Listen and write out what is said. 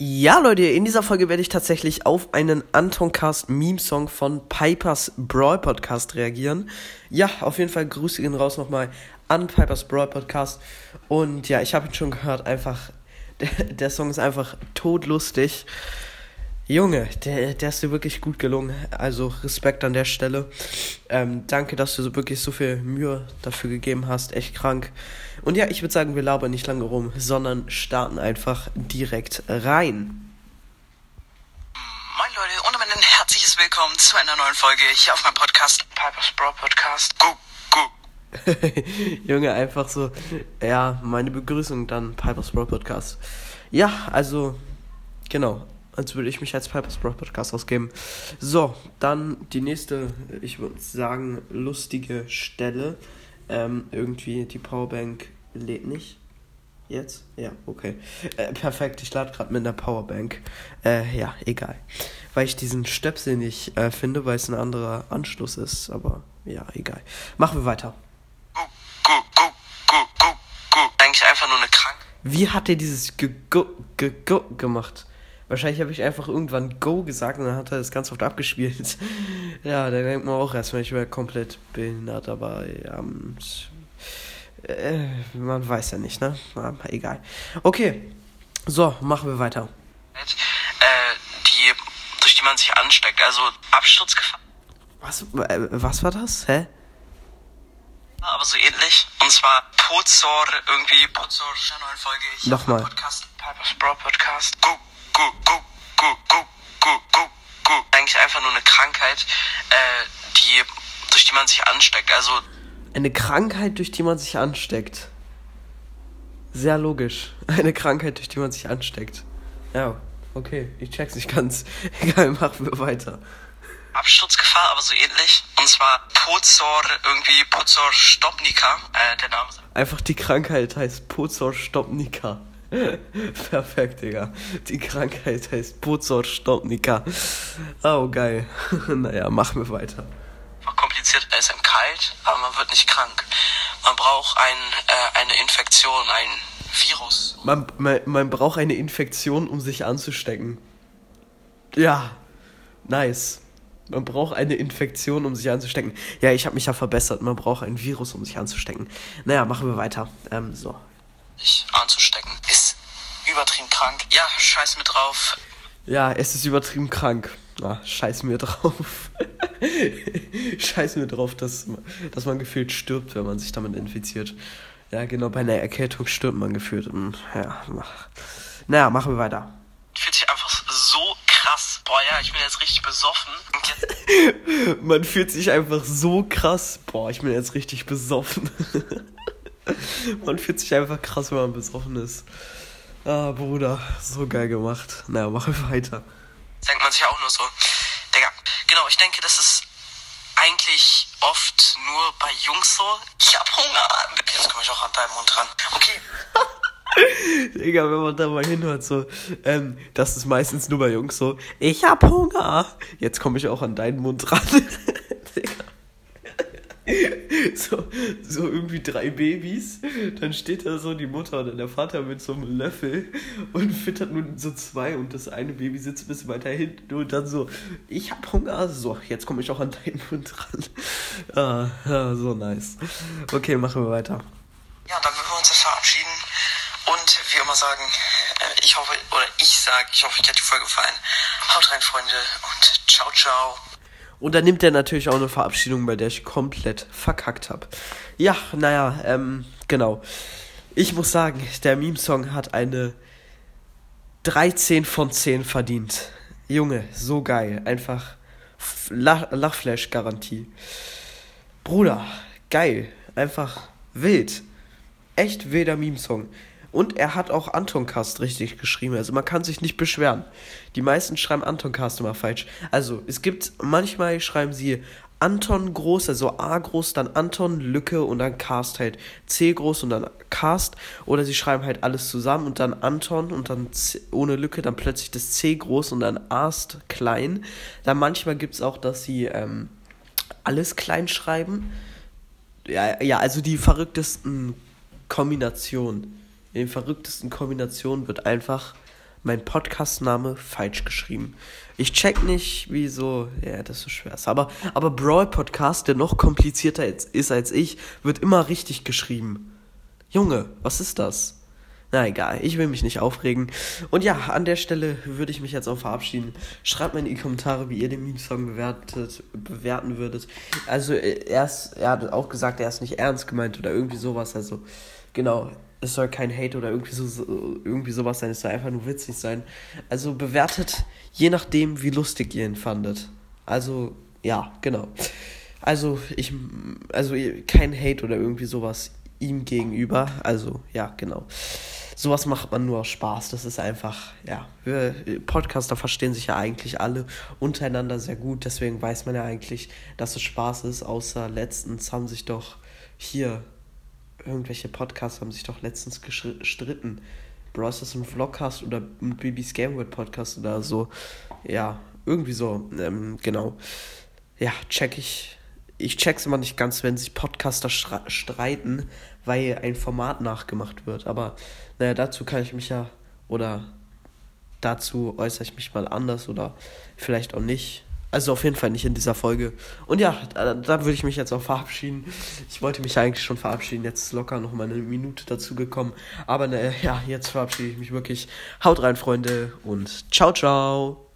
Ja, Leute, in dieser Folge werde ich tatsächlich auf einen Antoncast Meme-Song von Pipers Brawl Podcast reagieren. Ja, auf jeden Fall Grüße gehen raus nochmal an Pipers Brawl Podcast. Und ja, ich habe ihn schon gehört, einfach, der, der Song ist einfach todlustig. Junge, der, der ist dir wirklich gut gelungen. Also Respekt an der Stelle. Ähm, danke, dass du so wirklich so viel Mühe dafür gegeben hast. Echt krank. Und ja, ich würde sagen, wir labern nicht lange rum, sondern starten einfach direkt rein. Moin Leute und ein herzliches Willkommen zu einer neuen Folge hier auf meinem Podcast, Piper's Bro Podcast. Go, go. Junge, einfach so, ja, meine Begrüßung dann Piper's Bro Podcast. Ja, also, genau, als würde ich mich als Piper's Bro Podcast ausgeben. So, dann die nächste, ich würde sagen, lustige Stelle. Ähm, irgendwie die Powerbank lädt nicht. Jetzt? Ja, okay. Äh, perfekt, ich lade gerade mit einer Powerbank. Äh, ja, egal. Weil ich diesen Stöpsel nicht äh, finde, weil es ein anderer Anschluss ist. Aber ja, egal. Machen wir weiter. Eigentlich einfach nur eine Krank. Wie hat er dieses Go, Go gemacht? Wahrscheinlich habe ich einfach irgendwann Go gesagt und dann hat er das ganz oft abgespielt. ja, da denkt man auch erstmal, ich wäre komplett behindert, aber ja, äh, man weiß ja nicht, ne? Aber egal. Okay, so, machen wir weiter. Äh, die, durch die man sich ansteckt, also Absturzgefahr. Was, äh, was war das? Hä? Aber so ähnlich. Und zwar Pozor, irgendwie Pozor, einer neuen Folge. hier auf Nochmal. Podcast, Piper's Bro Podcast. Go, Eigentlich einfach nur eine Krankheit, äh, die, durch die man sich ansteckt. Also Eine Krankheit, durch die man sich ansteckt. Sehr logisch. Eine Krankheit, durch die man sich ansteckt. Ja, okay, ich check's nicht ganz. Egal, machen wir weiter. Absturzgefahr, aber so ähnlich. Und zwar Pozor, irgendwie Pozor Stopnika, äh, der Name. Einfach die Krankheit heißt Pozor Stopnika. Perfekt, Digga. Die Krankheit heißt Pozor Stopnika. Oh, geil. naja, machen wir weiter. kompliziert, er ist einem kalt, aber man wird nicht krank. Man braucht ein, äh, eine Infektion, ein Virus. Man, man, man braucht eine Infektion, um sich anzustecken. Ja, nice. Man braucht eine Infektion, um sich anzustecken. Ja, ich habe mich ja verbessert. Man braucht ein Virus, um sich anzustecken. Naja, machen wir weiter. Ähm, so. Sich anzustecken. Ist übertrieben krank. Ja, scheiß mit drauf. Ja, es ist übertrieben krank. Ah, scheiß mir drauf. scheiß mir drauf, dass, dass man gefühlt stirbt, wenn man sich damit infiziert. Ja, genau, bei einer Erkältung stirbt man gefühlt. Und, ja, mach. Naja, machen wir weiter. Fühlt sich einfach so krass. Boah, ja, ich bin jetzt richtig besoffen. Jetzt Man fühlt sich einfach so krass. Boah, ich bin jetzt richtig besoffen. man fühlt sich einfach krass, wenn man besoffen ist. Ah, Bruder, so geil gemacht. Naja, machen wir weiter. denkt man sich auch nur so, Digga. Genau, ich denke, das ist eigentlich oft nur bei Jungs so. Ich hab Hunger. Jetzt komme ich auch an deinem Mund ran. Okay. Digga, wenn man da mal hinhört, so, ähm, das ist meistens nur bei Jungs so, ich hab Hunger. Jetzt komme ich auch an deinen Mund ran. So, so irgendwie drei Babys, dann steht da so die Mutter oder der Vater mit so einem Löffel und füttert nun so zwei und das eine Baby sitzt ein bisschen weiter hinten und dann so, ich hab Hunger. So, jetzt komme ich auch an deinen Mund ran. Ah, ah, so nice. Okay, machen wir weiter. Ja, dann würden wir uns jetzt verabschieden. Und wie immer sagen, äh, ich hoffe, oder ich sage, ich hoffe, euch hat die Folge gefallen. Haut rein, Freunde, und ciao, ciao. Und dann nimmt er natürlich auch eine Verabschiedung, bei der ich komplett verkackt habe. Ja, naja, ähm, genau. Ich muss sagen, der Meme-Song hat eine 13 von 10 verdient. Junge, so geil. Einfach Lachflash-Garantie. Bruder, geil. Einfach wild. Echt wilder Meme-Song. Und er hat auch Antoncast richtig geschrieben. Also man kann sich nicht beschweren. Die meisten schreiben Antoncast immer falsch. Also es gibt, manchmal schreiben sie Anton groß, also A groß, dann Anton, Lücke und dann Cast halt. C groß und dann Cast. Oder sie schreiben halt alles zusammen und dann Anton und dann C, ohne Lücke, dann plötzlich das C groß und dann Ast klein. Dann manchmal gibt es auch, dass sie ähm, alles klein schreiben. Ja, ja, also die verrücktesten Kombinationen. In den verrücktesten Kombinationen wird einfach mein Podcast-Name falsch geschrieben. Ich check nicht, wieso, ja, das so schwer ist. Aber, aber Brawl Podcast, der noch komplizierter ist als ich, wird immer richtig geschrieben. Junge, was ist das? Na egal, ich will mich nicht aufregen. Und ja, an der Stelle würde ich mich jetzt auch verabschieden. Schreibt mir in die Kommentare, wie ihr den Meme-Song bewertet, bewerten würdet. Also er, ist, er hat auch gesagt, er ist nicht ernst gemeint oder irgendwie sowas. Also genau, es soll kein Hate oder irgendwie, so, irgendwie sowas sein. Es soll einfach nur witzig sein. Also bewertet je nachdem, wie lustig ihr ihn fandet. Also ja, genau. Also ich, also kein Hate oder irgendwie sowas ihm gegenüber. Also ja, genau sowas macht man nur aus Spaß. Das ist einfach, ja, wir Podcaster verstehen sich ja eigentlich alle untereinander sehr gut. Deswegen weiß man ja eigentlich, dass es Spaß ist. Außer letztens haben sich doch hier irgendwelche Podcasts haben sich doch letztens gestritten. Bros ein Vlogcast oder ein Babys Game World Podcast oder so. Ja, irgendwie so. Ähm, genau. Ja, check ich. Ich check's immer nicht ganz, wenn sich Podcaster streiten, weil ein Format nachgemacht wird. Aber naja, dazu kann ich mich ja, oder dazu äußere ich mich mal anders oder vielleicht auch nicht. Also auf jeden Fall nicht in dieser Folge. Und ja, da, da würde ich mich jetzt auch verabschieden. Ich wollte mich eigentlich schon verabschieden. Jetzt ist locker noch mal eine Minute dazu gekommen. Aber ne, ja, jetzt verabschiede ich mich wirklich. Haut rein, Freunde. Und ciao, ciao.